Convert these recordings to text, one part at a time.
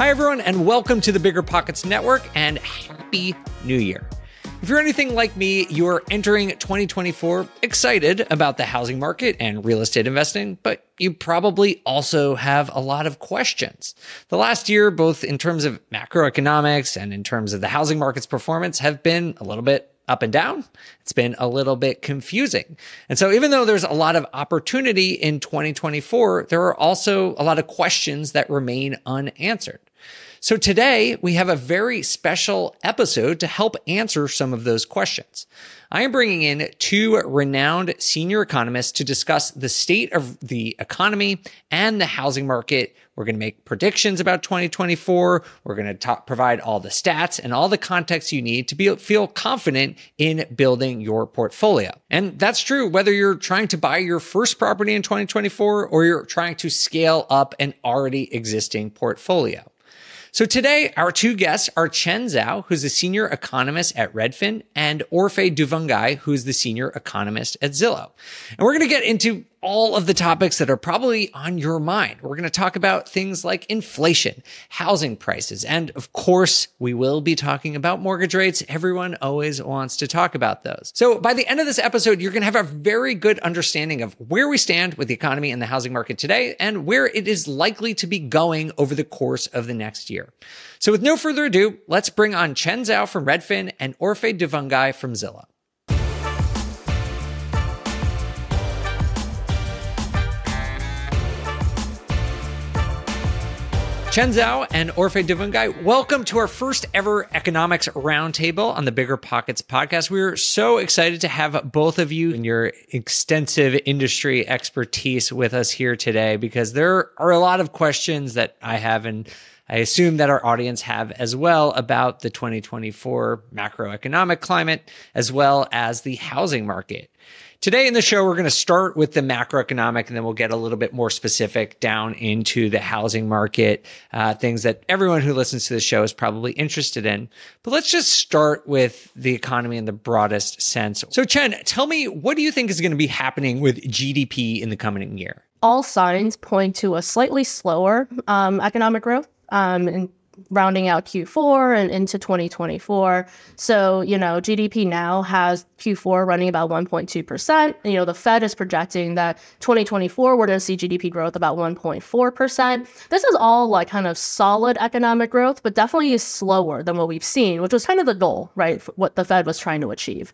Hi, everyone, and welcome to the Bigger Pockets Network and Happy New Year. If you're anything like me, you're entering 2024 excited about the housing market and real estate investing, but you probably also have a lot of questions. The last year, both in terms of macroeconomics and in terms of the housing market's performance, have been a little bit up and down. It's been a little bit confusing. And so even though there's a lot of opportunity in 2024, there are also a lot of questions that remain unanswered. So today we have a very special episode to help answer some of those questions. I am bringing in two renowned senior economists to discuss the state of the economy and the housing market. We're going to make predictions about 2024. We're going to provide all the stats and all the context you need to be, feel confident in building your portfolio. And that's true whether you're trying to buy your first property in 2024 or you're trying to scale up an already existing portfolio. So today, our two guests are Chen Zhao, who's the senior economist at Redfin, and Orphe Divounguy, who's the senior economist at Zillow. And we're going to get into all of the topics that are probably on your mind. We're going to talk about things like inflation, housing prices, and of course, we will be talking about mortgage rates. Everyone always wants to talk about those. So by the end of this episode, you're going to have a very good understanding of where we stand with the economy and the housing market today and where it is likely to be going over the course of the next year. So with no further ado, let's bring on Chen Zhao from Redfin and Orphe Divounguy from Zillow. Chen Zhao and Orphe Divounguy, welcome to our first ever economics roundtable on the Bigger Pockets podcast. We're so excited to have both of you and your extensive industry expertise with us here today because there are a lot of questions that I have and I assume that our audience have as well about the 2024 macroeconomic climate as well as the housing market. Today in the show, we're going to start with the macroeconomic and then we'll get a little bit more specific down into the housing market, uh, things that everyone who listens to the show is probably interested in. But let's just start with the economy in the broadest sense. So, Chen, tell me, what do you think is going to be happening with GDP in the coming year? All signs point to a slightly slower um, economic growth. Um, and rounding out Q4 and into 2024. So, you know, GDP now has Q4 running about 1.2%. You know, the Fed is projecting that 2024, we're going to see GDP growth about 1.4%. This is all like kind of solid economic growth, but definitely slower than what we've seen, which was kind of the goal, right? What the Fed was trying to achieve.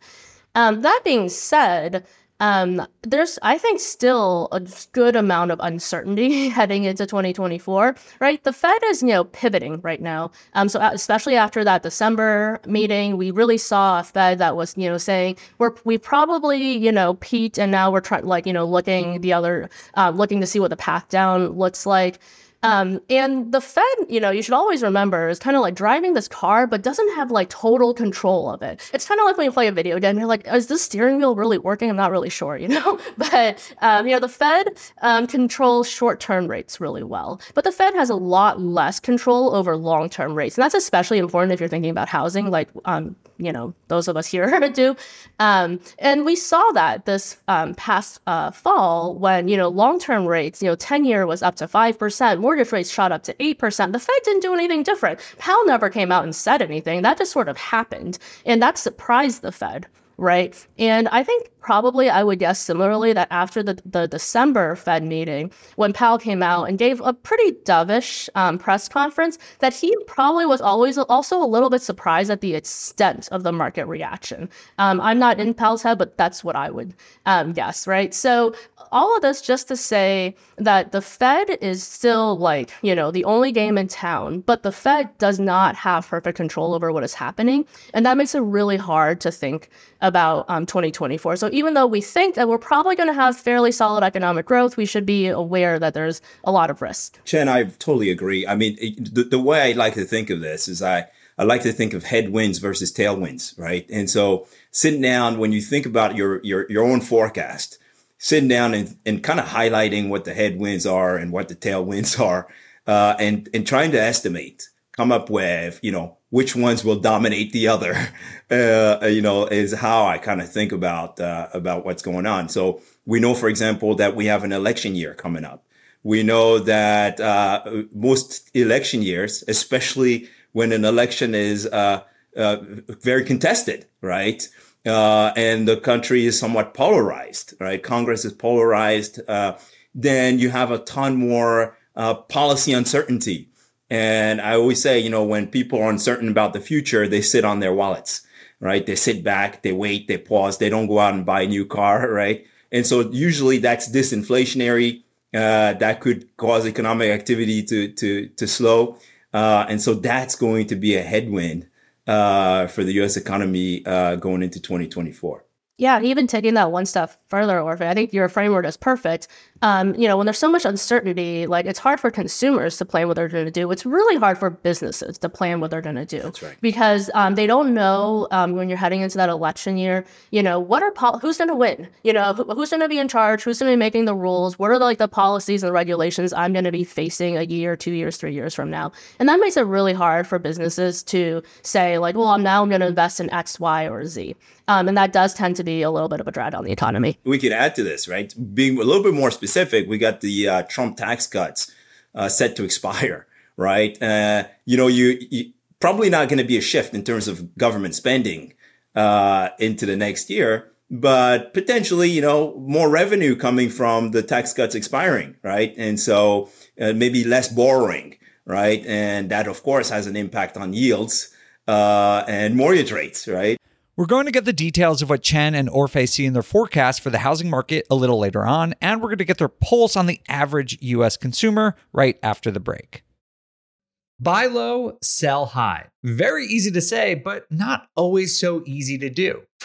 Um, that being said, um, there's, I think, still a good amount of uncertainty heading into 2024, right? The Fed is, you know, pivoting right now. Um, so especially after that December meeting, we really saw a Fed that was, you know, saying we're we probably, you know, peaked, and now we're trying, like, you know, looking the other, uh, looking to see what the path down looks like. Um, and the Fed, you know, you should always remember is kind of like driving this car, but doesn't have like total control of it. It's kind of like when you play a video game, you're like, is this steering wheel really working? I'm not really sure, you know? but, um, you know, the Fed um, controls short term rates really well, but the Fed has a lot less control over long term rates. And that's especially important if you're thinking about housing, like, um, you know, those of us here do. Um, and we saw that this um, past uh, fall when, you know, long term rates, you know, 10 year was up to 5%, mortgage rates shot up to 8%. The Fed didn't do anything different. Powell never came out and said anything. That just sort of happened. And that surprised the Fed right? And I think probably I would guess similarly that after the, the December Fed meeting, when Powell came out and gave a pretty dovish um, press conference, that he probably was always also a little bit surprised at the extent of the market reaction. Um, I'm not in Powell's head, but that's what I would um, guess, right? So all of this just to say that the Fed is still like, you know, the only game in town, but the Fed does not have perfect control over what is happening. And that makes it really hard to think about um, 2024. So even though we think that we're probably going to have fairly solid economic growth, we should be aware that there's a lot of risk. Chen, I totally agree. I mean, the, the way I like to think of this is I, I like to think of headwinds versus tailwinds, right? And so sitting down, when you think about your, your, your own forecast, sitting down and, and kind of highlighting what the headwinds are and what the tailwinds are, uh, and, and trying to estimate, come up with, you know, which ones will dominate the other, uh, you know, is how I kind of think about, uh, about what's going on. So we know, for example, that we have an election year coming up. We know that uh, most election years, especially when an election is uh, uh, very contested, right? Uh, and the country is somewhat polarized, right? Congress is polarized. Uh, then you have a ton more uh, policy uncertainty. And I always say, you know, when people are uncertain about the future, they sit on their wallets, right? They sit back, they wait, they pause, they don't go out and buy a new car, right? And so usually that's disinflationary. Uh, that could cause economic activity to to to slow, uh, and so that's going to be a headwind uh, for the U.S. economy uh, going into 2024. Yeah, even taking that one step further, Orphe, I think your framework is perfect. Um, you know, when there's so much uncertainty, like it's hard for consumers to plan what they're going to do. It's really hard for businesses to plan what they're going to do. That's right. Because um, they don't know um, when you're heading into that election year. You know, what are pol- who's going to win? You know, who, who's going to be in charge? Who's going to be making the rules? What are the, like the policies and regulations I'm going to be facing a year, two years, three years from now? And that makes it really hard for businesses to say like, well, I'm now I'm going to invest in X, Y, or Z. Um, and that does tend to be a little bit of a drag on the economy. We could add to this, right? Being a little bit more specific, we got the uh, Trump tax cuts uh, set to expire, right? Uh, you know, you, you probably not going to be a shift in terms of government spending uh, into the next year, but potentially, you know, more revenue coming from the tax cuts expiring, right? And so uh, maybe less borrowing, right? And that, of course, has an impact on yields and mortgage rates, right? We're going to get the details of what Chen and Orphe see in their forecast for the housing market a little later on, and we're going to get their pulse on the average US consumer right after the break. Buy low, sell high. Very easy to say, but not always so easy to do.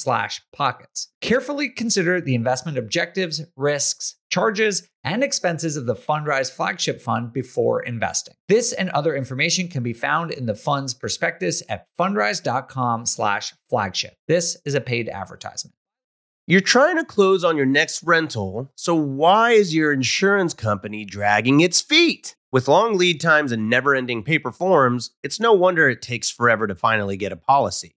slash pockets. Carefully consider the investment objectives, risks, charges, and expenses of the Fundrise flagship fund before investing. This and other information can be found in the fund's prospectus at fundrise.com slash flagship. This is a paid advertisement. You're trying to close on your next rental, so why is your insurance company dragging its feet? With long lead times and never ending paper forms, it's no wonder it takes forever to finally get a policy.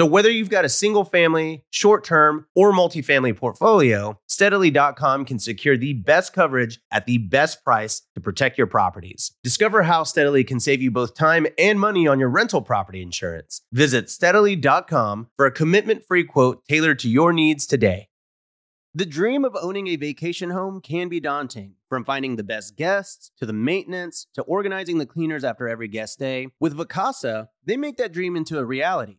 So whether you've got a single family, short term, or multifamily portfolio, steadily.com can secure the best coverage at the best price to protect your properties. Discover how Steadily can save you both time and money on your rental property insurance. Visit steadily.com for a commitment free quote tailored to your needs today. The dream of owning a vacation home can be daunting. From finding the best guests to the maintenance to organizing the cleaners after every guest day, with Vacasa, they make that dream into a reality.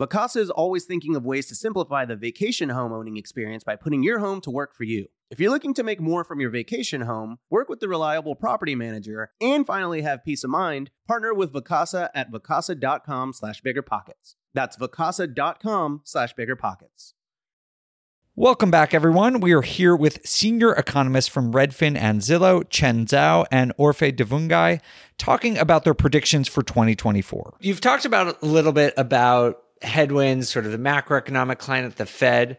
Vacasa is always thinking of ways to simplify the vacation home owning experience by putting your home to work for you. If you're looking to make more from your vacation home, work with the reliable property manager, and finally have peace of mind, partner with Vacasa at vacasa.com slash biggerpockets. That's vacasa.com slash biggerpockets. Welcome back, everyone. We are here with senior economists from Redfin and Zillow, Chen Zhao and Orphe Divounguy, talking about their predictions for 2024. You've talked about a little bit about headwinds, sort of the macroeconomic climate, the Fed.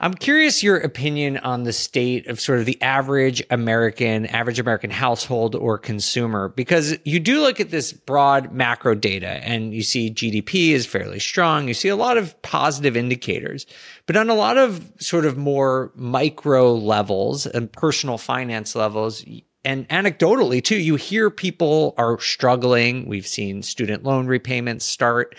I'm curious your opinion on the state of sort of the average American, average American household or consumer, because you do look at this broad macro data and you see GDP is fairly strong. You see a lot of positive indicators, but on a lot of sort of more micro levels and personal finance levels, and anecdotally too, you hear people are struggling. We've seen student loan repayments start.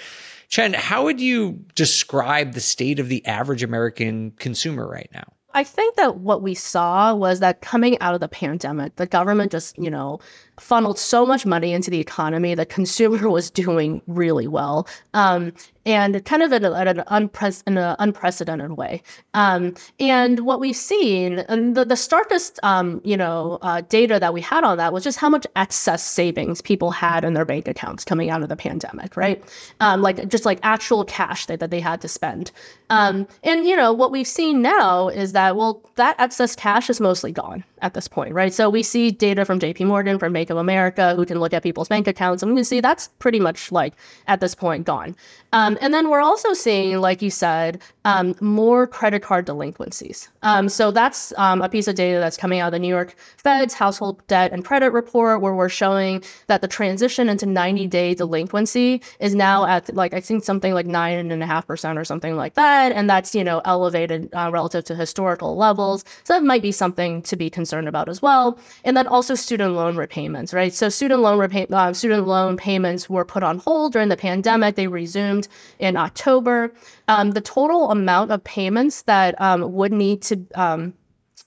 Chen, how would you describe the state of the average American consumer right now? I think that what we saw was that coming out of the pandemic, the government just, you know, funneled so much money into the economy that consumer was doing really well. Um, and kind of in, a, an, unpre- in an unprecedented way. Um, and what we've seen, and the, the starkest, um, you know, uh, data that we had on that was just how much excess savings people had in their bank accounts coming out of the pandemic, right? Um, like just like actual cash that, that they had to spend. Um, and you know what we've seen now is that well, that excess cash is mostly gone at this point, right? So we see data from J.P. Morgan, from Bank of America, who can look at people's bank accounts, and we can see that's pretty much like at this point gone. Um, and then we're also seeing, like you said, um, more credit card delinquencies. Um, so that's um, a piece of data that's coming out of the New York Fed's household debt and credit report, where we're showing that the transition into 90 day delinquency is now at like, I think something like nine and a half percent or something like that. And that's, you know, elevated uh, relative to historical levels. So that might be something to be concerned about as well. And then also student loan repayments, right? So student loan repay- uh, student loan payments were put on hold during the pandemic. They resumed in October. Um, the total amount of payments that um, would need to um,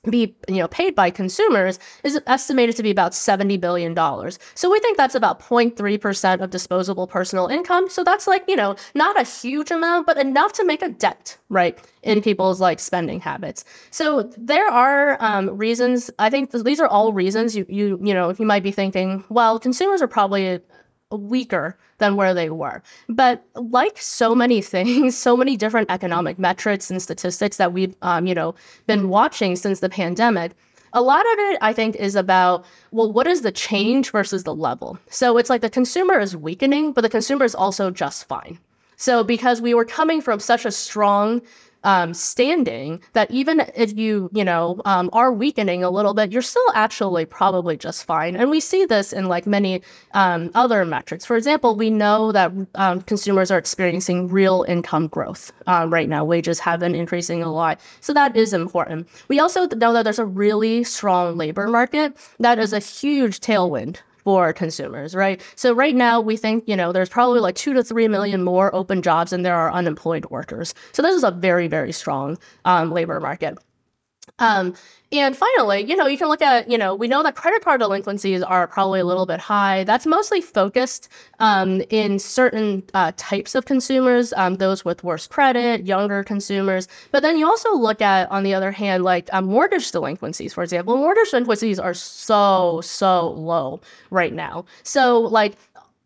be you know paid by consumers is estimated to be about 70 billion dollars. So we think that's about 0.3% of disposable personal income. So that's like, you know, not a huge amount but enough to make a dent, right, in people's like spending habits. So there are um, reasons, I think th- these are all reasons you you you know, you might be thinking, well, consumers are probably weaker than where they were. But like so many things, so many different economic metrics and statistics that we've, um, you know, been watching since the pandemic, a lot of it, I think, is about, well, what is the change versus the level? So it's like the consumer is weakening, but the consumer is also just fine. So because we were coming from such a strong um, standing that even if you you know um, are weakening a little bit you're still actually probably just fine. And we see this in like many um, other metrics. For example we know that um, consumers are experiencing real income growth uh, right now. Wages have been increasing a lot so that is important. We also know that there's a really strong labor market. That is a huge tailwind for consumers, right? So right now we think, you know, there's probably like two to three million more open jobs than there are unemployed workers. So this is a very, very strong um, labor market. Um, and finally, you know, you can look at, you know, we know that credit card delinquencies are probably a little bit high. That's mostly focused um, in certain uh, types of consumers, um, those with worse credit, younger consumers. But then you also look at, on the other hand, like um, mortgage delinquencies, for example. Mortgage delinquencies are so, so low right now. So, like,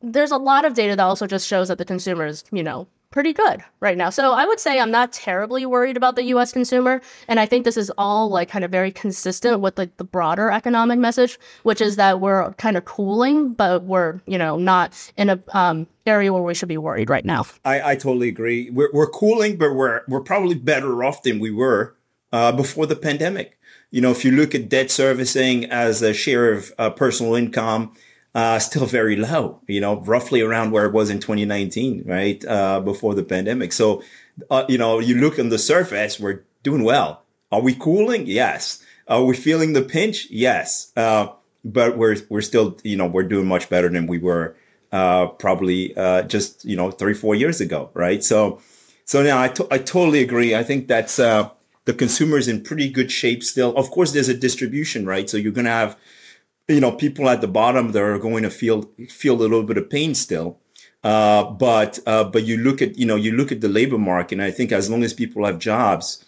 there's a lot of data that also just shows that the consumers, you know, pretty good right now. So I would say I'm not terribly worried about the US consumer. And I think this is all like kind of very consistent with like the broader economic message, which is that we're kind of cooling, but we're, you know, not in a um, area where we should be worried right now. I, I totally agree. We're, we're cooling, but we're, we're probably better off than we were uh, before the pandemic. You know, if you look at debt servicing as a share of uh, personal income, uh, still very low, you know, roughly around where it was in 2019, right? Uh, before the pandemic. So, uh, you know, you look on the surface, we're doing well. Are we cooling? Yes. Are we feeling the pinch? Yes. Uh, but we're, we're still, you know, we're doing much better than we were, uh, probably, uh, just, you know, three, four years ago, right? So, so now I, to- I totally agree. I think that's, the consumer's in pretty good shape still. Of course, there's a distribution, right? So you're going to have, you know, people at the bottom that are going to feel feel a little bit of pain still. Uh, but uh, but you look at you know you look at the labor market, and I think as long as people have jobs,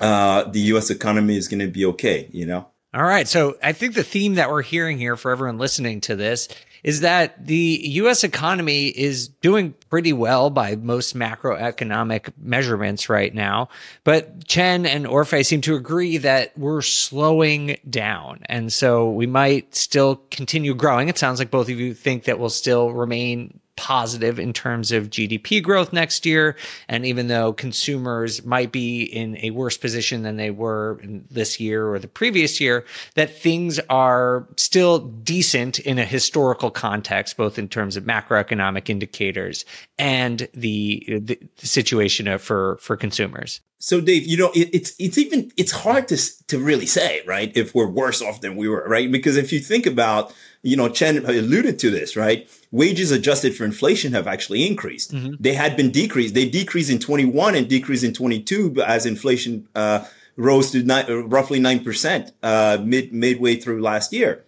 uh, the U.S. economy is going to be okay. You know. All right. So I think the theme that we're hearing here for everyone listening to this is that the US economy is doing pretty well by most macroeconomic measurements right now. But Chen and Orphe seem to agree that we're slowing down. And so we might still continue growing. It sounds like both of you think that we'll still remain positive in terms of GDP growth next year. And even though consumers might be in a worse position than they were this year or the previous year, that things are still decent in a historical context, both in terms of macroeconomic indicators and the, the, situation for, for consumers. So Dave, you know, it, it's it's even it's hard to to really say, right? If we're worse off than we were, right? Because if you think about, you know, Chen alluded to this, right? Wages adjusted for inflation have actually increased. Mm-hmm. They had been decreased. They decreased in 21 and decreased in 22 as inflation uh, rose to ni- roughly nine percent uh, mid midway through last year.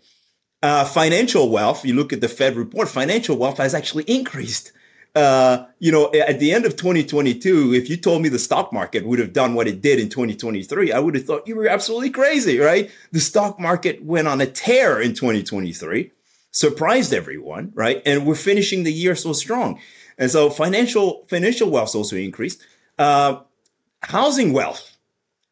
Uh, financial wealth, you look at the Fed report, financial wealth has actually increased uh, you know, at the end of 2022, if you told me the stock market would have done what it did in 2023, I would have thought you were absolutely crazy, right? The stock market went on a tear in 2023, surprised everyone, right? And we're finishing the year so strong. And so financial, financial wealth also increased. Uh, housing wealth,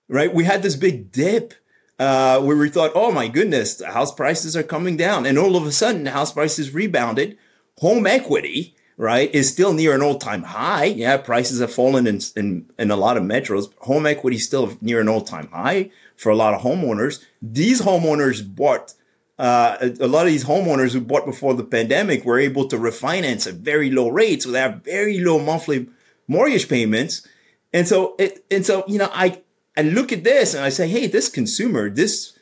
right? We had this big dip uh, where we thought, oh my goodness, house prices are coming down. And all of a sudden, house prices rebounded. Home equity, right, is still near an all time high. Yeah, prices have fallen in, in, in a lot of metros. Home equity is still near an all time high for a lot of homeowners. These homeowners bought, uh, a, lot of these homeowners who bought before the pandemic were able to refinance at very low rates. So they have very low monthly mortgage payments. And so, it, and so, you know, I, I look at this and I say, hey, this consumer, this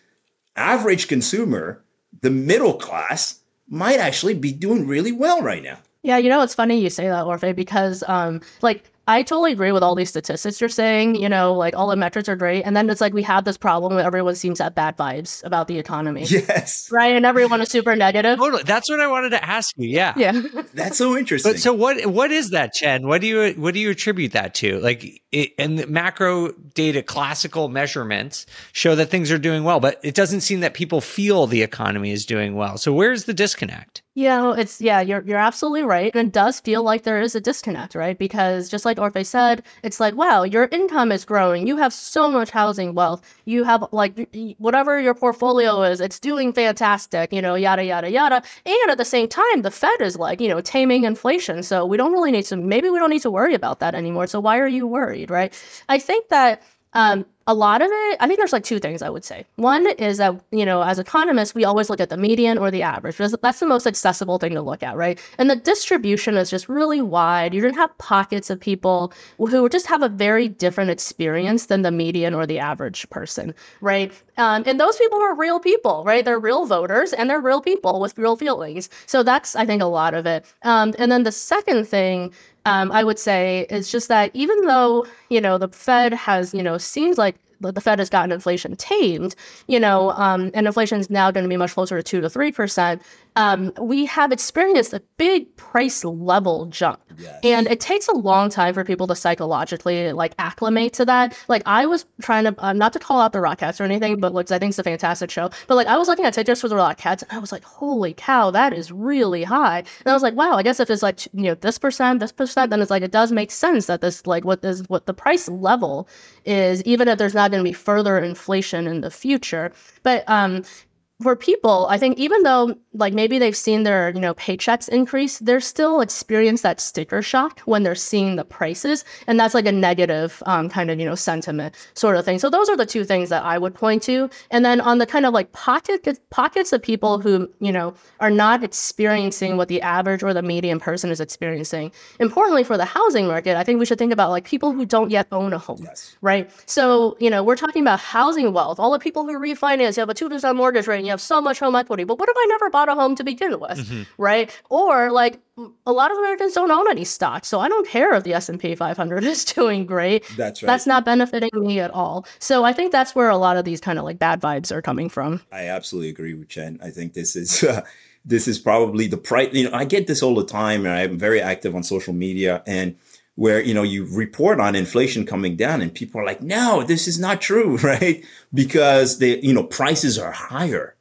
average consumer, the middle class might actually be doing really well right now. Yeah, you know, it's funny you say that, Orphe, because um, like I totally agree with all these statistics you're saying. You know, like all the metrics are great, and then it's like we have this problem where everyone seems to have bad vibes about the economy. Yes, right, and everyone is super negative. Totally, that's what I wanted to ask you. Yeah, yeah, that's so interesting. But so what? What is that, Chen? What do you what do you attribute that to? Like, it, and the macro data, classical measurements show that things are doing well, but it doesn't seem that people feel the economy is doing well. So where's the disconnect? Yeah, it's yeah, you're you're absolutely right. And it does feel like there is a disconnect, right? Because just like Orphe said, it's like, wow, your income is growing. You have so much housing wealth. You have like whatever your portfolio is, it's doing fantastic, you know, yada yada yada. And at the same time, the Fed is like, you know, taming inflation. So we don't really need to maybe we don't need to worry about that anymore. So why are you worried, right? I think that um, a lot of it, I think there's like two things I would say. One is that, you know, as economists, we always look at the median or the average. That's the most accessible thing to look at, right? And the distribution is just really wide. You're going to have pockets of people who just have a very different experience than the median or the average person, right? Um, and those people are real people, right? They're real voters and they're real people with real feelings. So that's, I think, a lot of it. Um, and then the second thing um, I would say is just that even though you know the Fed has you know seems like the Fed has gotten inflation tamed, you know, um, and inflation is now going to be much closer to two to three percent um, we have experienced a big price level jump. Yes. And it takes a long time for people to psychologically like acclimate to that. Like I was trying to, uh, not to call out the Rockettes or anything, but like I think it's a fantastic show. But like I was looking at tickets for the Rockettes and I was like, holy cow, that is really high. And I was like, wow, I guess if it's like, you know, this percent, this percent, then it's like, it does make sense that this, like what is, what the price level is, even if there's not going to be further inflation in the future. But um, for people, I think even though like maybe they've seen their, you know, paychecks increase, they're still experience that sticker shock when they're seeing the prices. And that's like a negative um, kind of, you know, sentiment sort of thing. So those are the two things that I would point to. And then on the kind of like pocket pockets of people who, you know, are not experiencing what the average or the median person is experiencing. Importantly for the housing market, I think we should think about like people who don't yet own a home. Yes. Right. So, you know, we're talking about housing wealth, all the people who refinance, you have a 2% mortgage rate, you have so much home equity, but what if I never bought a home to begin with, mm-hmm. right? Or like a lot of Americans don't own any stocks, so I don't care if the S and P 500 is doing great. That's right. That's not benefiting me at all. So I think that's where a lot of these kind of like bad vibes are coming from. I absolutely agree with Chen. I think this is. Uh, this is probably the price. You know, I get this all the time, and I'm very active on social media, and where you know you report on inflation coming down and people are like no this is not true right because the you know prices are higher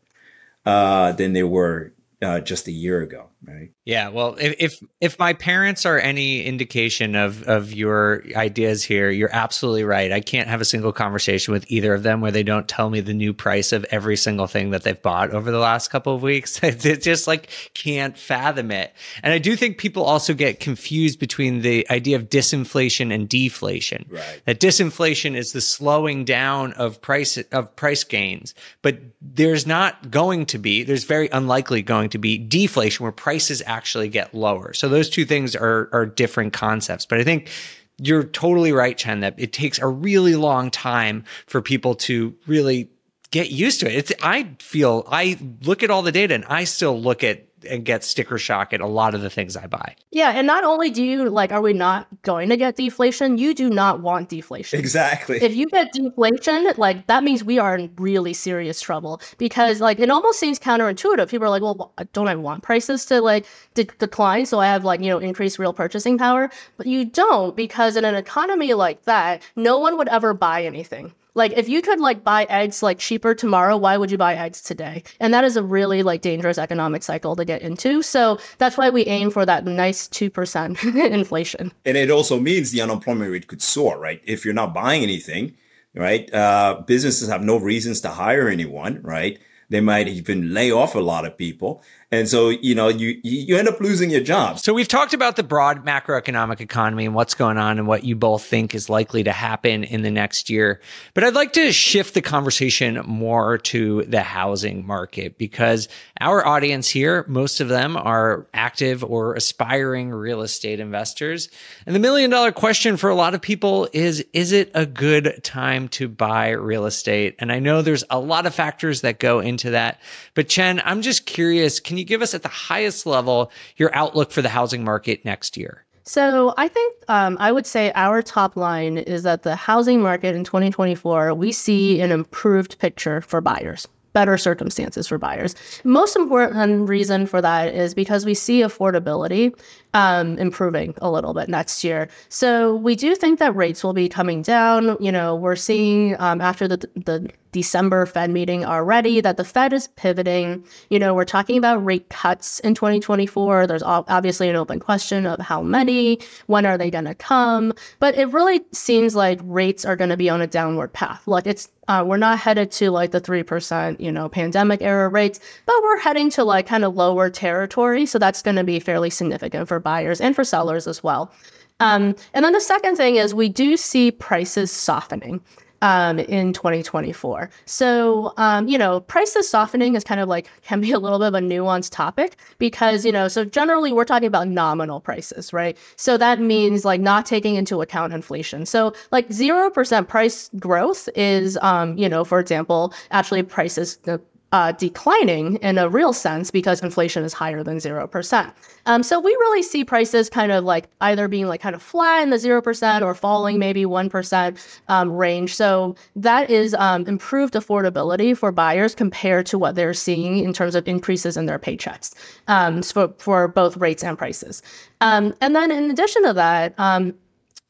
uh, than they were uh, just a year ago right? Yeah, well, if, if if my parents are any indication of of your ideas here, you're absolutely right. I can't have a single conversation with either of them where they don't tell me the new price of every single thing that they've bought over the last couple of weeks. they just like can't fathom it. And I do think people also get confused between the idea of disinflation and deflation. Right. That disinflation is the slowing down of price of price gains, but there's not going to be, there's very unlikely going to be deflation where prices actually get lower. So those two things are are different concepts. But I think you're totally right, Chen, that it takes a really long time for people to really get used to it. It's I feel I look at all the data and I still look at and get sticker shock at a lot of the things I buy. Yeah, and not only do you like, are we not going to get deflation? You do not want deflation. Exactly. If you get deflation, like that means we are in really serious trouble because like it almost seems counterintuitive. People are like, well, don't I want prices to like de- decline so I have like you know increased real purchasing power? But you don't because in an economy like that, no one would ever buy anything. Like if you could like buy eggs like cheaper tomorrow, why would you buy eggs today? And that is a really like dangerous economic cycle to get into. So that's why we aim for that nice 2% inflation. And it also means the unemployment rate could soar, right? If you're not buying anything, right? Uh, businesses have no reasons to hire anyone, right? They might even lay off a lot of people. And so, you know, you, you end up losing your jobs. So we've talked about the broad macroeconomic economy and what's going on and what you both think is likely to happen in the next year. But I'd like to shift the conversation more to the housing market because our audience here, most of them are active or aspiring real estate investors. And the million dollar question for a lot of people is, is it a good time to buy real estate? And I know there's a lot of factors that go into that. But Chen, I'm just curious, can you you give us at the highest level your outlook for the housing market next year? So I think um, I would say our top line is that the housing market in 2024, we see an improved picture for buyers better circumstances for buyers. Most important reason for that is because we see affordability um, improving a little bit next year. So we do think that rates will be coming down. You know, we're seeing um, after the the December Fed meeting already that the Fed is pivoting. You know, we're talking about rate cuts in 2024. There's obviously an open question of how many, when are they going to come, but it really seems like rates are going to be on a downward path. Like it's uh, we're not headed to like the 3%, you know, pandemic era rates, but we're heading to like kind of lower territory. So that's going to be fairly significant for buyers and for sellers as well. Um, and then the second thing is we do see prices softening um, in 2024. So, um, you know, prices softening is kind of like can be a little bit of a nuanced topic because, you know, so generally we're talking about nominal prices, right? So that means like not taking into account inflation. So, like 0% price growth is, um, you know, for example, actually prices, the uh, declining in a real sense because inflation is higher than 0%. Um, so we really see prices kind of like either being like kind of flat in the 0% or falling maybe 1% um, range. So that is um, improved affordability for buyers compared to what they're seeing in terms of increases in their paychecks um, for, for both rates and prices. Um, and then in addition to that, um,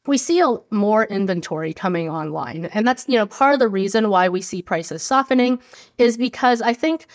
we see a, more inventory coming online. And that's, you know, part of the reason why we see prices softening is because I think,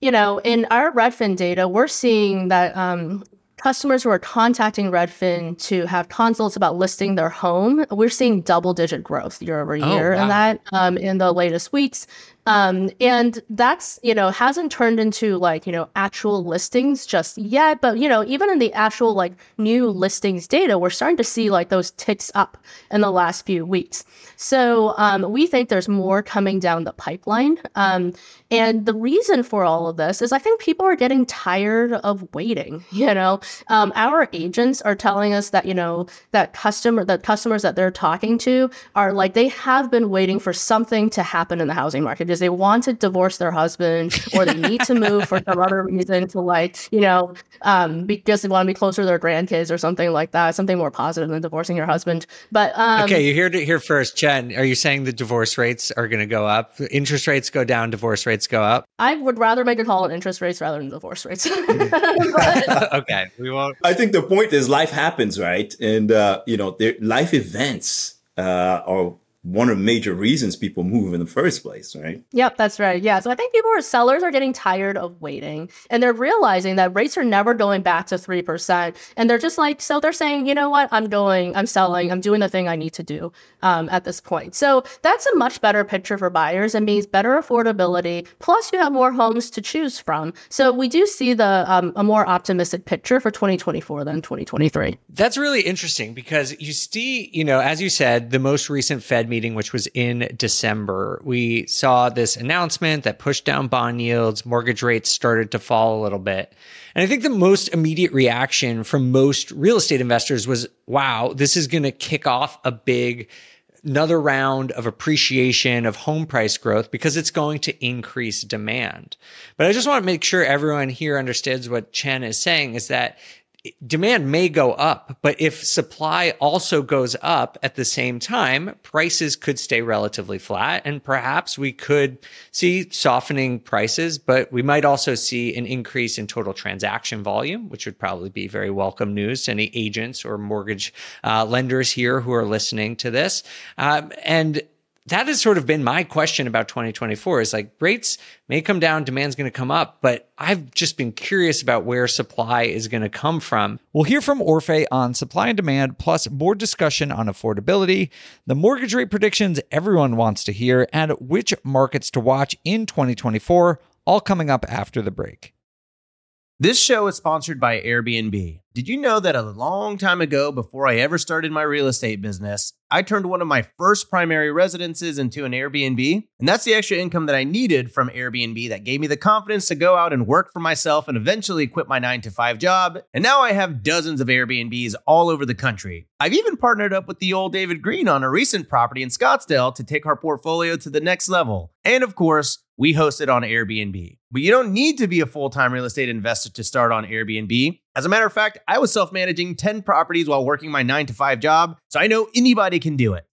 you know, in our Redfin data, we're seeing that um, customers who are contacting Redfin to have consults about listing their home, we're seeing double digit growth year over oh, year. Oh, wow. And that um, in the latest weeks. Um, and that's, you know, hasn't turned into like, you know, actual listings just yet. But, you know, even in the actual like new listings data, we're starting to see like those ticks up in the last few weeks. So um, we think there's more coming down the pipeline. Um, and the reason for all of this is I think people are getting tired of waiting. You know, um, our agents are telling us that, you know, that customer, that customers that they're talking to are like, they have been waiting for something to happen in the housing market because they want to divorce their husband or they need to move for some other reason to like, you know, um, because they want to be closer to their grandkids or something like that, something more positive than divorcing your husband. But um, okay, you heard it here first, Chen. Are you saying the divorce rates are going to go up? Interest rates go down, divorce rates go up. I would rather make a call on interest rates rather than divorce rates. okay, we won't. I think the point is life happens, right? And uh, you know, life events uh, are one of the major reasons people move in the first place, right? Yep, that's right. Yeah. So I think people are sellers are getting tired of waiting and they're realizing that rates are never going back to 3%. And they're just like, so they're saying, you know what? I'm going, I'm selling, I'm doing the thing I need to do um, at this point. So that's a much better picture for buyers and means better affordability. Plus, you have more homes to choose from. So we do see the um, a more optimistic picture for 2024 than 2023. That's really interesting because you see, you know, as you said, the most recent Fed meeting, which was in December, we saw this announcement that pushed down bond yields, mortgage rates started to fall a little bit. And I think the most immediate reaction from most real estate investors was, wow, this is going to kick off a big another round of appreciation of home price growth because it's going to increase demand. But I just want to make sure everyone here understands what Chen is saying is that demand may go up, but if supply also goes up at the same time, prices could stay relatively flat. And perhaps we could see softening prices, but we might also see an increase in total transaction volume, which would probably be very welcome news to any agents or mortgage uh, lenders here who are listening to this. Um, and that has sort of been my question about 2024 is like rates may come down, demand's going to come up, but I've just been curious about where supply is going to come from. We'll hear from Orphe on supply and demand, plus more discussion on affordability, the mortgage rate predictions everyone wants to hear, and which markets to watch in 2024, all coming up after the break. This show is sponsored by Airbnb. Did you know that a long time ago, before I ever started my real estate business, I turned one of my first primary residences into an Airbnb? And that's the extra income that I needed from Airbnb that gave me the confidence to go out and work for myself and eventually quit my nine to five job. And now I have dozens of Airbnbs all over the country. I've even partnered up with the old David Greene on a recent property in Scottsdale to take our portfolio to the next level. And of course, we host it on Airbnb. But you don't need to be a full time real estate investor to start on Airbnb. As a matter of fact, I was self managing 10 properties while working my nine to five job, so I know anybody can do it.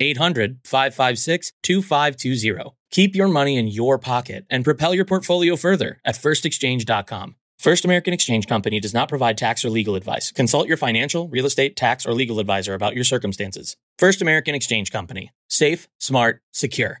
800 556 2520. Keep your money in your pocket and propel your portfolio further at firstexchange.com. First American Exchange Company does not provide tax or legal advice. Consult your financial, real estate, tax, or legal advisor about your circumstances. First American Exchange Company. Safe, smart, secure.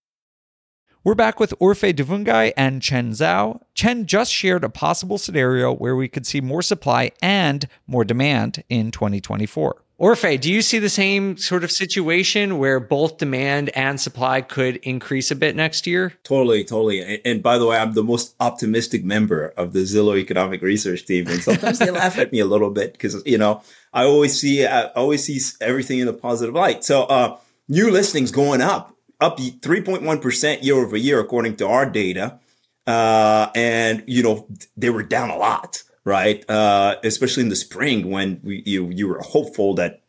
We're back with Orphe Divounguy and Chen Zhao. Chen just shared a possible scenario where we could see more supply and more demand in 2024. Orphe, do you see the same sort of situation where both demand and supply could increase a bit next year? Totally, totally. And, and by the way, I'm the most optimistic member of the Zillow Economic Research team, and sometimes they laugh at me a little bit because you know I always see I always see everything in a positive light. So, uh, new listings going up up 3.1% year over year, according to our data. Uh, and, you know, they were down a lot, right? Uh, especially in the spring when we, you, you were hopeful that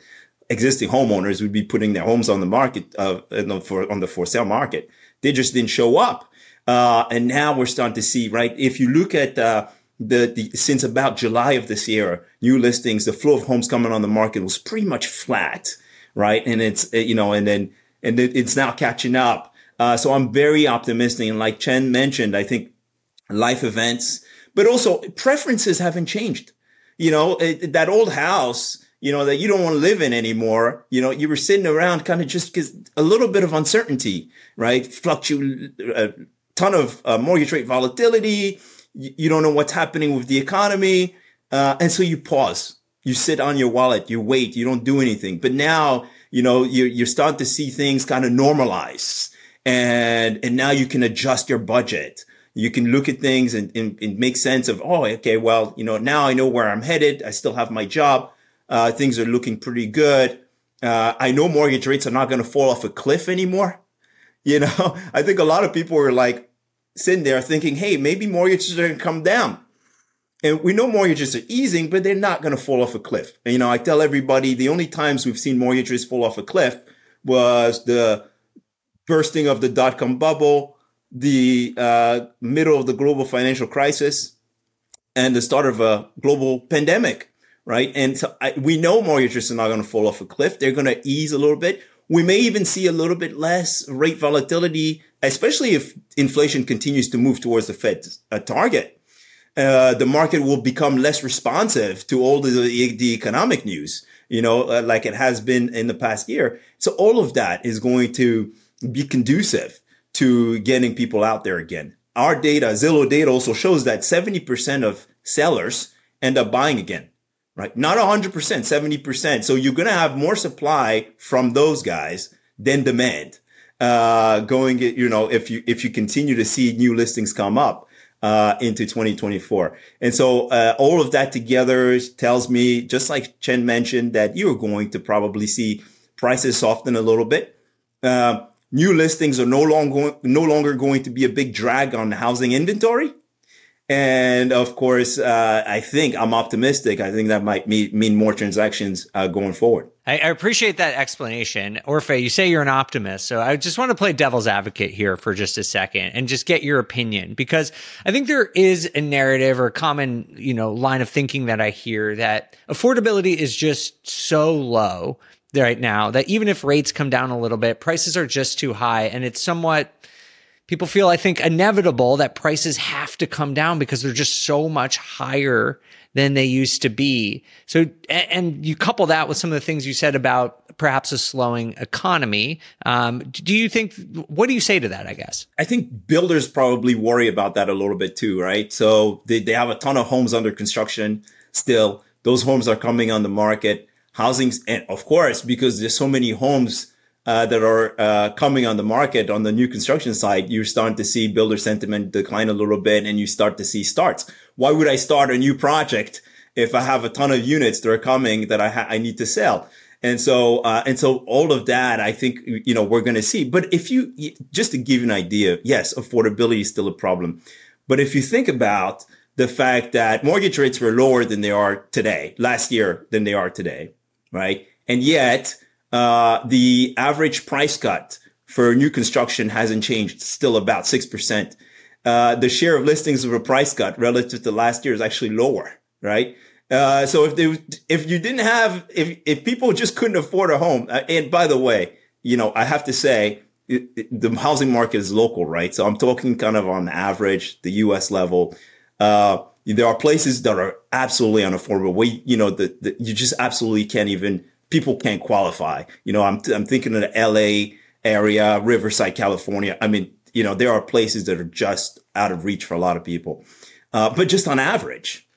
existing homeowners would be putting their homes on the market uh, for on the for sale market. They just didn't show up, uh, and now we're starting to see right. If you look at uh, the, the since about July of this year, new listings, the flow of homes coming on the market was pretty much flat, right? And it's you know, and then and it's now catching up. Uh, so I'm very optimistic, and like Chen mentioned, I think life events, but also preferences haven't changed. You know, it, that old house, you know, that you don't want to live in anymore. You know, you were sitting around kind of just because a little bit of uncertainty, right? Fluctuate, a ton of uh, mortgage rate volatility. You, you, don't know what's happening with the economy. Uh, and so you pause, you sit on your wallet, you wait, you don't do anything. But now, you know, you're, you're starting to see things kind of normalize and, and now you can adjust your budget you can look at things and, and, and, make sense of, oh, okay, well, you know, now I know where I'm headed. I still have my job. Uh, things are looking pretty good. Uh, I know mortgage rates are not going to fall off a cliff anymore. You know, I think a lot of people were like sitting there thinking, hey, maybe mortgages are going to come down. And we know mortgages are easing, but they're not going to fall off a cliff. And, you know, I tell everybody the only times we've seen mortgages fall off a cliff was the bursting of the dot com bubble, the uh, middle of the global financial crisis, and the start of a global pandemic right? And so I, we know mortgages are not going to fall off a cliff. They're going to ease a little bit. We may even see a little bit less rate volatility, especially if inflation continues to move towards the Fed's uh, target. Uh, the market will become less responsive to all the, the economic news, you know, uh, like it has been in the past year. So all of that is going to be conducive to getting people out there again. Our data, Zillow data also shows that 70% of sellers end up buying again right? Not 100%, 70%. So you're going to have more supply from those guys than demand. Uh, going, you know, if you, if you continue to see new listings come up, uh, into 2024. And so, uh, all of that together tells me, just like Chen mentioned, that you're going to probably see prices soften a little bit. Uh, new listings are no longer, no longer going to be a big drag on housing inventory. And of course, uh, I think I'm optimistic. I think that might mean, mean more transactions uh, going forward. I, I, appreciate that explanation. Orphe, you say you're an optimist. So I just want to play devil's advocate here for just a second and just get your opinion because I think there is a narrative or a common, you know, line of thinking that I hear that affordability is just so low right now that even if rates come down a little bit, prices are just too high and it's somewhat people feel, I think, inevitable that prices have to come down because they're just so much higher than they used to be. So, and you couple that with some of the things you said about perhaps a slowing economy. Um, do you think, what do you say to that, I guess? I think builders probably worry about that a little bit too, right? So they, they have a ton of homes under construction still. Those homes are coming on the market. Housing's, and of course, because there's so many homes uh, that are uh, coming on the market on the new construction side, you're starting to see builder sentiment decline a little bit and you start to see starts. Why would I start a new project if I have a ton of units that are coming that I, ha- I need to sell? And so, uh, and so all of that, I think, you know, we're going to see. But if you, just to give you an idea, yes, affordability is still a problem. But if you think about the fact that mortgage rates were lower than they are today, last year than they are today, right? And yet, uh, the average price cut for new construction hasn't changed, still about 6%. Uh, the share of listings with a price cut relative to last year is actually lower, right? Uh, so if they, if you didn't have, if, if people just couldn't afford a home, uh, and by the way, you know, I have to say, it, it, the housing market is local, right? So I'm talking kind of on average, the U.S. level. Uh, there are places that are absolutely unaffordable. We, you know, the, you just absolutely can't even people can't qualify. You know, I'm, I'm thinking of the LA area, Riverside, California. I mean, you know, there are places that are just out of reach for a lot of people. Uh, but just on average,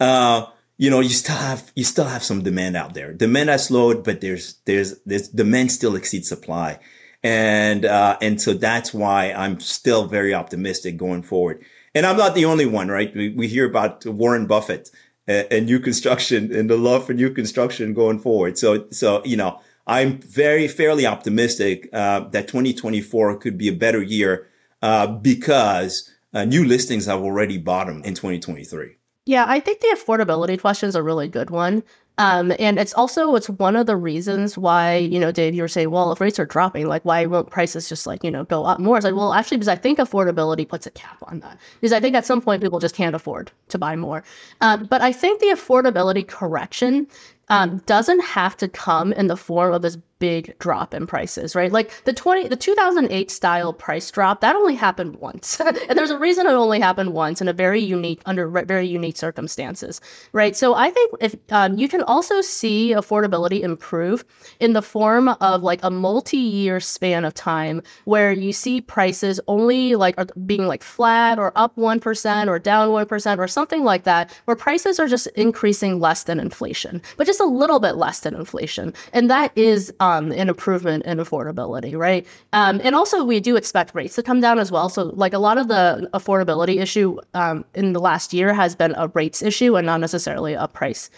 uh, you know, you still have, you still have some demand out there. Demand has slowed, but there's, there's, there's demand still exceeds supply. And, uh, and so that's why I'm still very optimistic going forward. And I'm not the only one, right? We, we hear about Warren Buffett and, new construction and the love for new construction going forward. So, so, you know, I'm very fairly optimistic uh, that 2024 could be a better year uh, because uh, new listings have already bottomed in 2023. Yeah, I think the affordability question is a really good one Um, and it's also it's one of the reasons why you know Dave you were saying well if rates are dropping like why won't prices just like you know go up more? It's like well actually because I think affordability puts a cap on that because I think at some point people just can't afford to buy more. Um, but I think the affordability correction um, doesn't have to come in the form of this big drop in prices, right? Like the 20 the 2008 style price drop that only happened once. and there's a reason it only happened once in a very unique under very unique circumstances, right? So I think if um, you can also see affordability improve in the form of like a multi-year span of time where you see prices only like are being like flat or up 1% or down 1% or something like that where prices are just increasing less than inflation, but just a little bit less than inflation. And that is um, um, an improvement in affordability, right? Um, and also, we do expect rates to come down as well. So, like a lot of the affordability issue um, in the last year has been a rates issue and not necessarily a price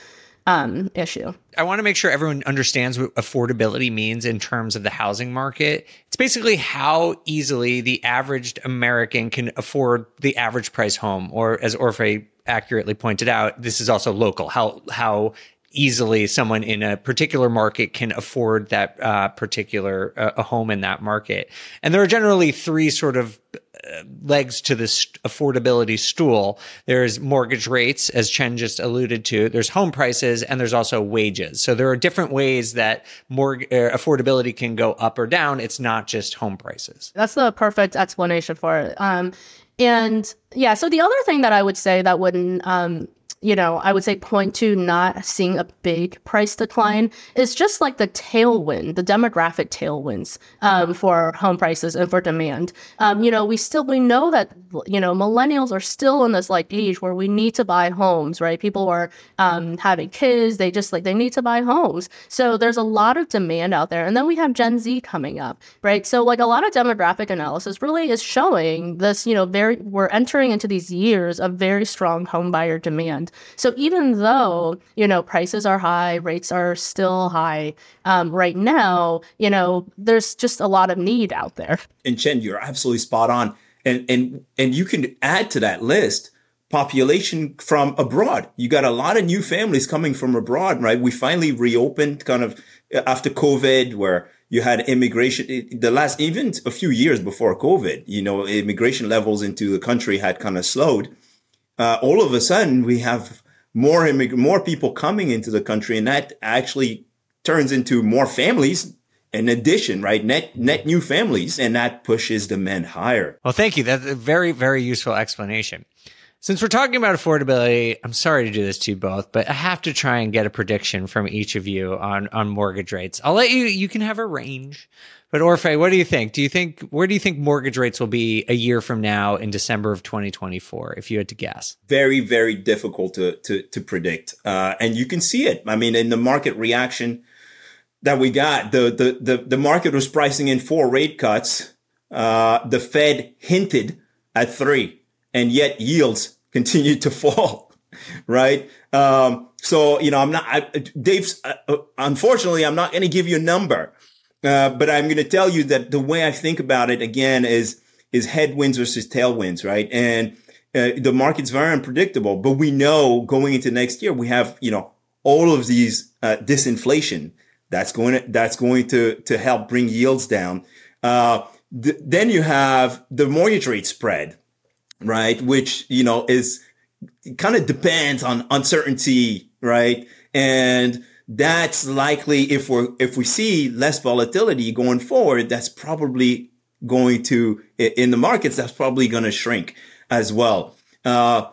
um, issue. I want to make sure everyone understands what affordability means in terms of the housing market. It's basically how easily the average American can afford the average price home, or as Orphe accurately pointed out, this is also local. How how easily someone in a particular market can afford that uh, particular uh, a home in that market. And there are generally three sort of uh, legs to this affordability stool. There's mortgage rates, as Chen just alluded to. There's home prices, and there's also wages. So there are different ways that uh, affordability can go up or down. It's not just home prices. That's the perfect explanation for it. Um, and yeah, so the other thing that I would say that wouldn't um, you know, I would say point to not seeing a big price decline is just like the tailwind, the demographic tailwinds um, for home prices and for demand. Um, you know, we still we know that you know millennials are still in this like age where we need to buy homes, right? People are um, having kids, they just like they need to buy homes. So there's a lot of demand out there, and then we have Gen Z coming up, right? So like a lot of demographic analysis really is showing this. You know, very we're entering into these years of very strong home buyer demand. So even though, you know, prices are high, rates are still high um, right now, you know, there's just a lot of need out there. And Chen, you're absolutely spot on. And, and, and you can add to that list population from abroad. You got a lot of new families coming from abroad, right? We finally reopened kind of after COVID where you had immigration the last even a few years before covid you know immigration levels into the country had kind of slowed uh, all of a sudden we have more immig- more people coming into the country, and that actually turns into more families in addition, right? Net net new families, and that pushes the men higher. Well, thank you. That's a very very useful explanation. Since we're talking about affordability, I'm sorry to do this to you both, but I have to try and get a prediction from each of you on on mortgage rates. I'll let you. You can have a range, but Orphe, what do you think? Do you think where do you think mortgage rates will be a year from now in December of 2024? If you had to guess, very very difficult to to to predict, uh, and you can see it. I mean, in the market reaction that we got, the the the, the market was pricing in four rate cuts. Uh, the Fed hinted at three, and yet yields continue to fall. right. Um, so you know, I'm not. I, Dave's. Uh, unfortunately, I'm not going to give you a number uh, but I'm going to tell you that the way I think about it again is is headwinds versus tailwinds, right? And uh, the market's very unpredictable, but we know going into next year we have you know all of these uh, disinflation that's going to that's going to to help bring yields down. Uh, th- then you have the mortgage rate spread, right? Which you know is kind of depends on uncertainty, right? And that's likely if we're if we see less volatility going forward, that's probably going to in the markets. That's probably going to shrink as well. Uh,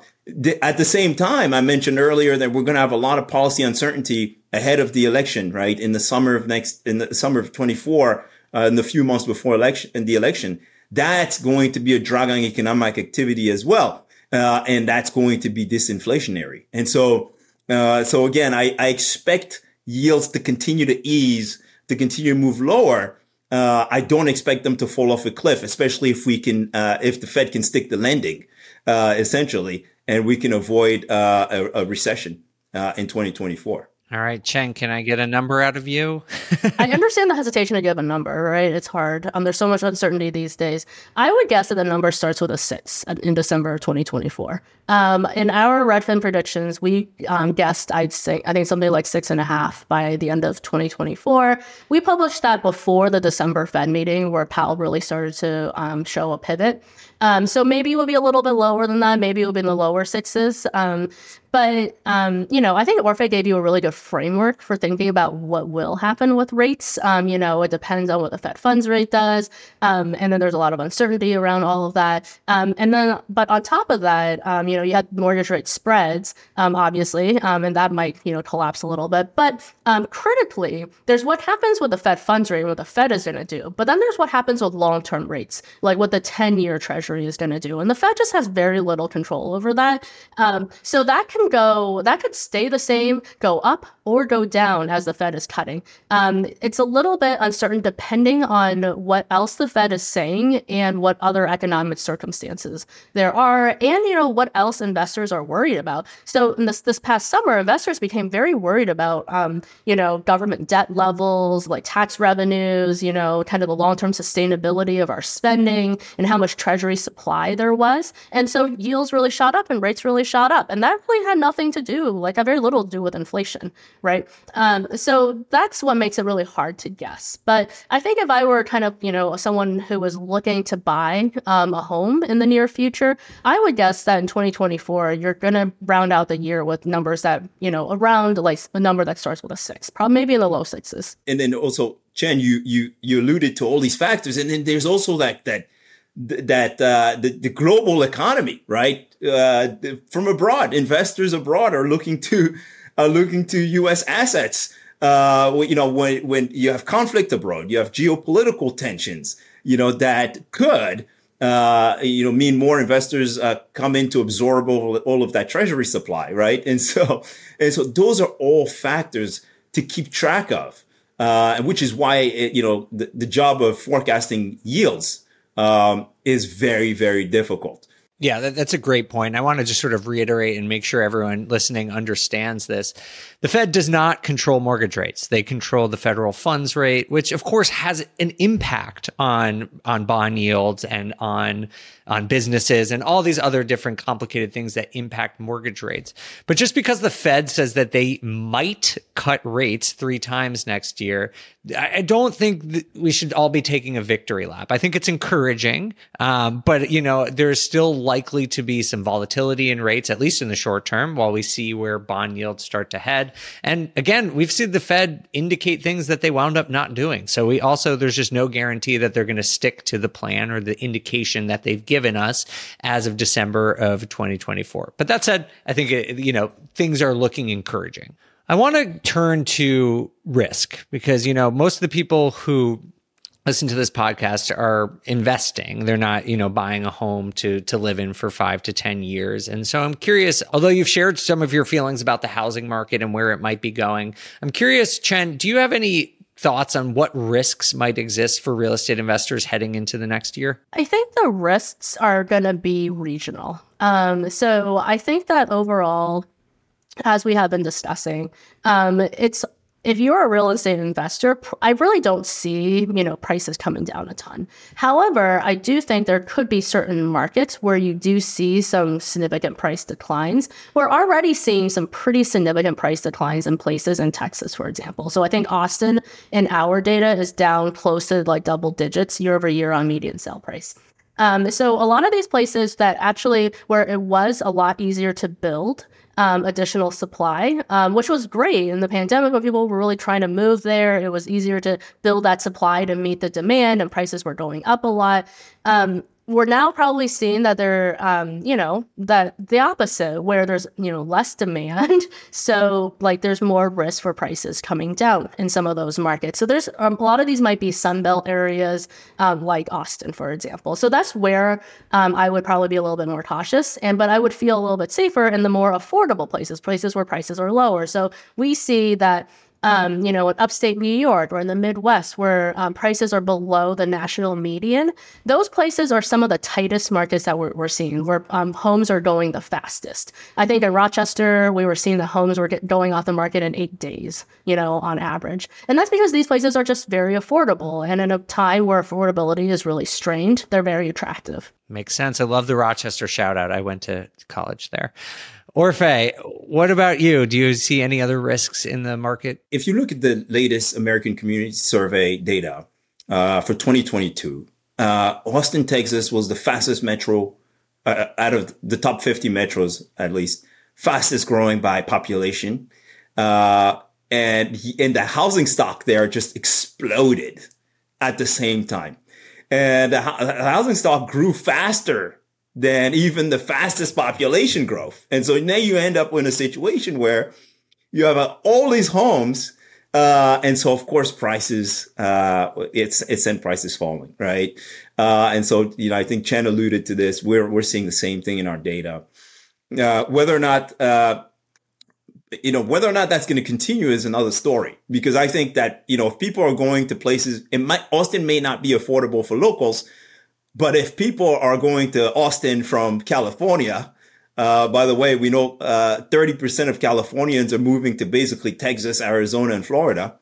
at the same time, I mentioned earlier that we're going to have a lot of policy uncertainty ahead of the election, right? In the summer of next, in the summer of 24, uh, in the few months before election, in the election, that's going to be a drag on economic activity as well. Uh, and that's going to be disinflationary. And so, uh, so again, I, I expect yields to continue to ease, to continue to move lower. Uh, I don't expect them to fall off a cliff, especially if we can, uh, if the Fed can stick the landing, uh, essentially, and we can avoid uh, a, a, recession in 2024. All right, Chen, can I get a number out of you? I understand the hesitation to give a number, right? It's hard. Um, there's so much uncertainty these days. I would guess that the number starts with a six in December 2024. Um, in our Redfin predictions, we um, guessed, I'd say, I think something like six and a half by the end of 2024. We published that before the December Fed meeting where Powell really started to um, show a pivot. Um, so maybe it will be a little bit lower than that. Maybe it will be in the lower sixes. Um, but um, you know, I think Orphe gave you a really good framework for thinking about what will happen with rates. Um, you know, it depends on what the Fed funds rate does, um, and then there's a lot of uncertainty around all of that. Um, and then, but on top of that, you know, you had mortgage rate spreads, obviously, and that might you know collapse a little bit. But critically, there's what happens with the Fed funds rate, what the Fed is going to do. But then there's what happens with long-term rates, like what the 10-year Treasury is going to do, and the Fed just has very little control over that. so that can go, that could stay the same, go up, or go down as the Fed is cutting. Um, it's a little bit uncertain depending on what else the Fed is saying and what other economic circumstances there are, and you know what else investors are worried about. So this this past summer, investors became very worried about um, you know government debt levels, like tax revenues, you know, kind of the long term sustainability of our spending and how much Treasury supply there was, and so yields really shot up and rates really shot up, and that really had nothing to do, like, had very little to do with inflation, right? Um, so that's what makes it really hard to guess. But I think if I were kind of, you know, someone who was looking to buy um, a home in the near future, I would guess that in 2024, you're going to round out the year with numbers that, you know, around like a number that starts with a six, probably maybe in the low sixes. And then also, Chen, you you you alluded to all these factors, and then there's also like that that that uh, the, the global economy, right? Uh, from abroad, investors abroad are looking to are looking to U.S. assets. Uh, you know, when when you have conflict abroad, you have geopolitical tensions. You know that could uh, you know mean more investors uh, come in to absorb all, all of that treasury supply, right? And so and so those are all factors to keep track of, uh, which is why it, you know the, the job of forecasting yields um, is very, very difficult. Yeah, that, that's a great point. I want to just sort of reiterate and make sure everyone listening understands this. The Fed does not control mortgage rates. They control the federal funds rate, which of course has an impact on on bond yields and on on businesses and all these other different complicated things that impact mortgage rates. But just because the Fed says that they might cut rates three times next year, I don't think we should all be taking a victory lap. I think it's encouraging, um, but you know there's still likely to be some volatility in rates, at least in the short term, while we see where bond yields start to head. And again, we've seen the Fed indicate things that they wound up not doing. So we also there's just no guarantee that they're going to stick to the plan or the indication that they've given us as of December of 2024. But that said, I think it, you know things are looking encouraging. I want to turn to risk because you know most of the people who listen to this podcast are investing. They're not, you know, buying a home to to live in for 5 to 10 years. And so I'm curious, although you've shared some of your feelings about the housing market and where it might be going, I'm curious, Chen, do you have any thoughts on what risks might exist for real estate investors heading into the next year? I think the risks are going to be regional. Um, so I think that overall, as we have been discussing, um, it's if you're a real estate investor, I really don't see, you know, prices coming down a ton. However, I do think there could be certain markets where you do see some significant price declines. We're already seeing some pretty significant price declines in places in Texas, for example. So I think Austin in our data is down close to like double digits year over year on median sale price. Um, so a lot of these places that actually where it was a lot easier to build um, additional supply, um, which was great in the pandemic when people were really trying to move there. It was easier to build that supply to meet the demand, and prices were going up a lot. Um, we're now probably seeing that they're, um, you know, that the opposite, where there's, you know, less demand. So, like, there's more risk for prices coming down in some of those markets. So, there's um, a lot of these might be Sunbelt areas, um, like Austin, for example. So, that's where um, I would probably be a little bit more cautious. And, but I would feel a little bit safer in the more affordable places, places where prices are lower. So, we see that Um, you know, in upstate New York or in the Midwest, where um, prices are below the national median, those places are some of the tightest markets that we're, we're seeing, where um, homes are going the fastest. I think in Rochester, we were seeing the homes were going off the market in eight days, you know, on average. And that's because these places are just very affordable. And in a time where affordability is really strained, they're very attractive. Makes sense. I love the Rochester shout out. I went to college there. Orphe, what about you? Do you see any other risks in the market? If you look at the latest American Community Survey data uh, for 2022, uh, Austin, Texas was the fastest metro uh, out of the top 50 metros, at least, fastest growing by population. Uh, and, and the housing stock there just exploded at the same time. And the housing stock grew faster than even the fastest population growth. And so now you end up in a situation where you have uh, all these homes. Uh, and so of course prices, uh, it's, it's prices falling, right? Uh, and so, you know, I think Chen alluded to this. We're, we're seeing the same thing in our data. Uh, whether or not, uh, you know, whether or not that's going to continue is another story because I think that, you know, if people are going to places, it might, Austin may not be affordable for locals, but if people are going to Austin from California, uh, by the way, we know uh, 30% of Californians are moving to basically Texas, Arizona, and Florida.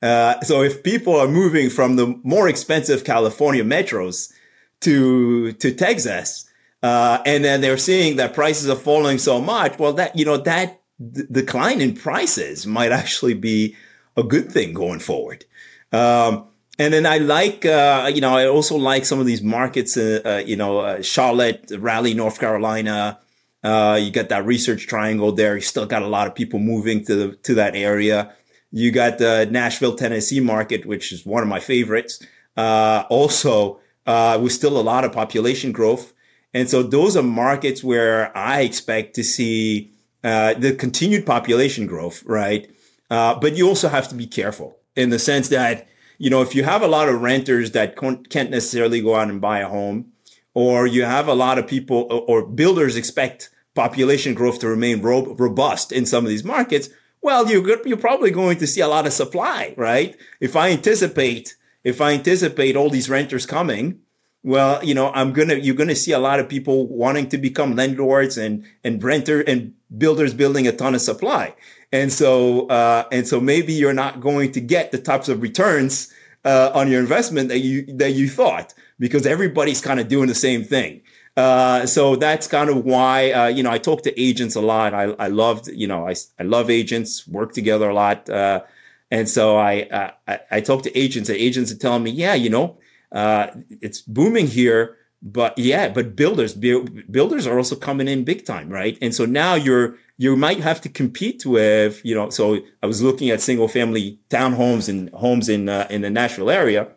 Uh, so if people are moving from the more expensive California metros to to Texas, uh, and then they're seeing that prices are falling so much, well, that you know that d- decline in prices might actually be a good thing going forward. Um, and then I like, uh, you know, I also like some of these markets, uh, uh, you know, uh, Charlotte, Raleigh, North Carolina. Uh, you got that research triangle there. You still got a lot of people moving to the, to that area. You got the Nashville, Tennessee market, which is one of my favorites. Uh, also, with still a lot of population growth. And so those are markets where I expect to see the continued population growth, right? but you also have to be careful in the sense that you know, if you have a lot of renters that can't necessarily go out and buy a home, or you have a lot of people or builders expect population growth to remain ro- robust in some of these markets, well, you're you're probably going to see a lot of supply, right? If I anticipate if I anticipate all these renters coming, well, you know, I'm gonna you're gonna see a lot of people wanting to become landlords and and renter and builders building a ton of supply. And so, uh, and so maybe you're not going to get the types of returns uh, on your investment that you that you thought because everybody's kind of doing the same thing. Uh, so that's kind of why uh, you know I talk to agents a lot. I I loved you know I I love agents, work together a lot, uh, and so I, I I talk to agents. And agents are telling me, yeah, you know, uh, it's booming here but yeah, but builders builders are also coming in big time, right? And so now you're you might have to compete with, you know, so I was looking at single family townhomes and homes in, uh, in the Nashville area.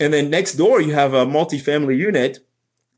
And then next door, you have a multifamily unit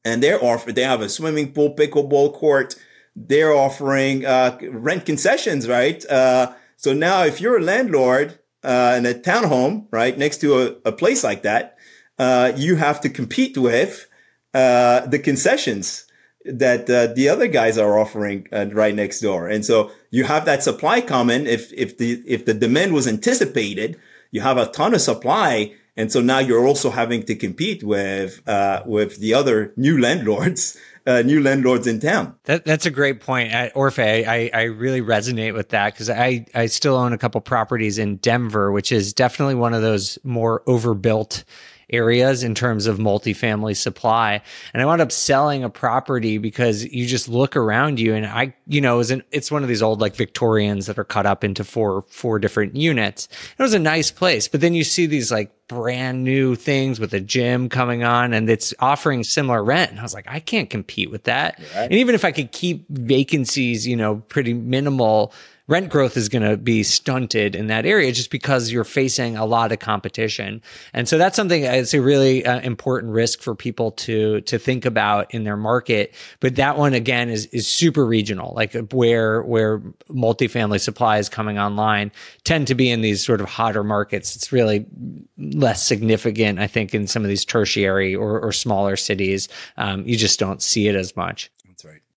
and they're offering, they have a swimming pool, pickleball court. They're offering, uh, rent concessions, right? Uh, so now if you're a landlord, uh, in a townhome, right, next to a, a place like that, uh, you have to compete with, uh, the concessions that uh, the other guys are offering uh, right next door. And so you have that supply coming. If, if the, if the demand was anticipated, you have a ton of supply. And so now you're also having to compete with, uh, with the other new landlords. Uh, new landlords in town. That, that's a great point. At Orphe, I, I really resonate with that because I, I still own a couple properties in Denver, which is definitely one of those more overbuilt areas in terms of multifamily supply. And I wound up selling a property because you just look around you and I, you know, it was an, it's one of these old like Victorians that are cut up into four, four different units. It was a nice place, but then you see these like brand new things with a gym coming on and it's offering similar rent. And I was like, I can't compete with that. Right. And even if I could keep vacancies, you know, pretty minimal, rent growth is going to be stunted in that area just because you're facing a lot of competition. And so that's something it's a really uh, important risk for people to to think about in their market. But that one again is is super regional, like where where multifamily supply is coming online tend to be in these sort of hotter markets. It's really less significant, I think, in some of these tertiary or, or smaller cities. Um, you just don't see it as much.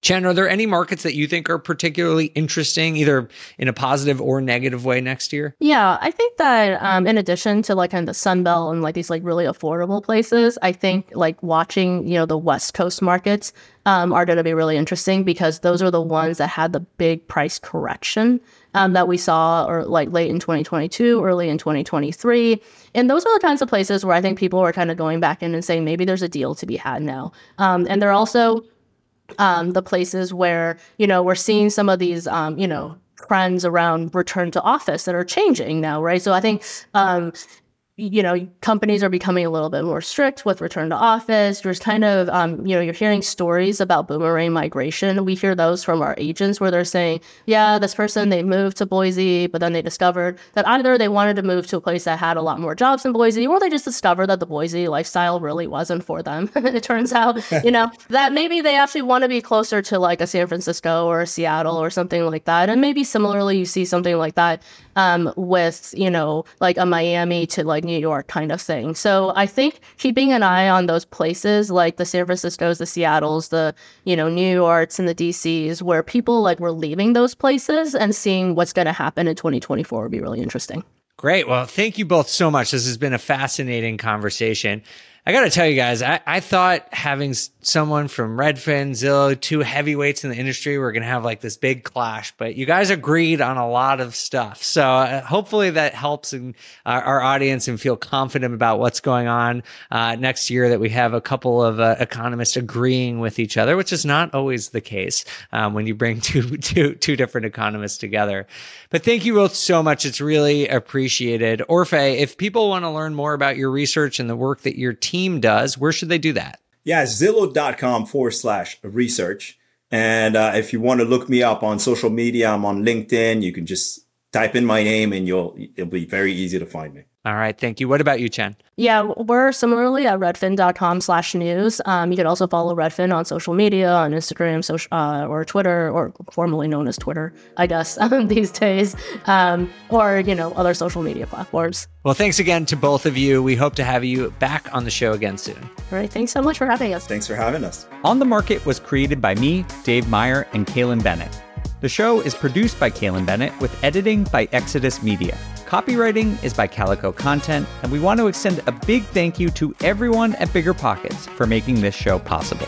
Chen, are there any markets that you think are particularly interesting, either in a positive or negative way next year? Yeah, I think that um, in addition to like kind of the Sun Belt and like these like really affordable places, I think like watching you know the West Coast markets um, are going to be really interesting because those are the ones that had the big price correction um, that we saw or like late in 2022, early in 2023, and those are the kinds of places where I think people are kind of going back in and saying maybe there's a deal to be had now, um, and they're also um, the places where you know we're seeing some of these um, you know trends around return to office that are changing now, right? So I think um, you know, companies are becoming a little bit more strict with return to office. There's kind of, um, you know, you're hearing stories about boomerang migration. We hear those from our agents where they're saying, yeah, this person, they moved to Boise, but then they discovered that either they wanted to move to a place that had a lot more jobs in Boise, or they just discovered that the Boise lifestyle really wasn't for them. it turns out, you know, that maybe they actually want to be closer to like a San Francisco or a Seattle or something like that. And maybe similarly, you see something like that um, with, you know, like a Miami to like New York kind of thing. So I think keeping an eye on those places like the San Franciscos, the Seattles, the, you know, New Yorks and the DCs where people like were leaving those places and seeing what's going to happen in 2024 would be really interesting. Great. Well, thank you both so much. This has been a fascinating conversation. I got to tell you guys, I, I thought having someone from Redfin, Zillow, two heavyweights in the industry, were going to have like this big clash, but you guys agreed on a lot of stuff. So uh, hopefully that helps in, uh, our audience and feel confident about what's going on uh, next year. That we have a couple of uh, economists agreeing with each other, which is not always the case um, when you bring two, two, two different economists together. But thank you both so much. It's really appreciated. Orphe, if people want to learn more about your research and the work that your team does, where should they do that? Yeah, Zillow.com forward slash research. And uh, if you want to look me up on social media, I'm on LinkedIn. You can just type in my name and you'll it'll be very easy to find me. All right. Thank you. What about you, Chen? Yeah, we're similarly at redfin.com slash news. Um, you can also follow Redfin on social media, on Instagram social, uh, or Twitter, or formerly known as Twitter, I guess, these days, um, or, you know, other social media platforms. Well, thanks again to both of you. We hope to have you back on the show again soon. All right. Thanks so much for having us. Thanks for having us. On the Market was created by me, Dave Meyer, and Kailyn Bennett. The show is produced by Kailyn Bennett with editing by Exodus Media. Copywriting is by Calico Content, and we want to extend a big thank you to everyone at BiggerPockets for making this show possible.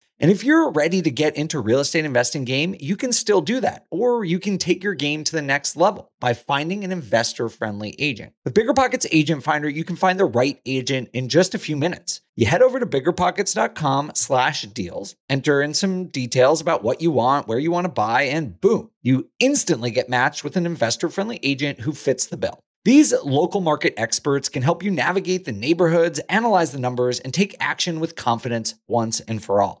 And if you're ready to get into real estate investing game, you can still do that. Or you can take your game to the next level by finding an investor-friendly agent. With BiggerPockets Agent Finder, you can find the right agent in just a few minutes. You head over to biggerpockets.com slash deals, enter in some details about what you want, where you want to buy, and boom, you instantly get matched with an investor-friendly agent who fits the bill. These local market experts can help you navigate the neighborhoods, analyze the numbers, and take action with confidence once and for all.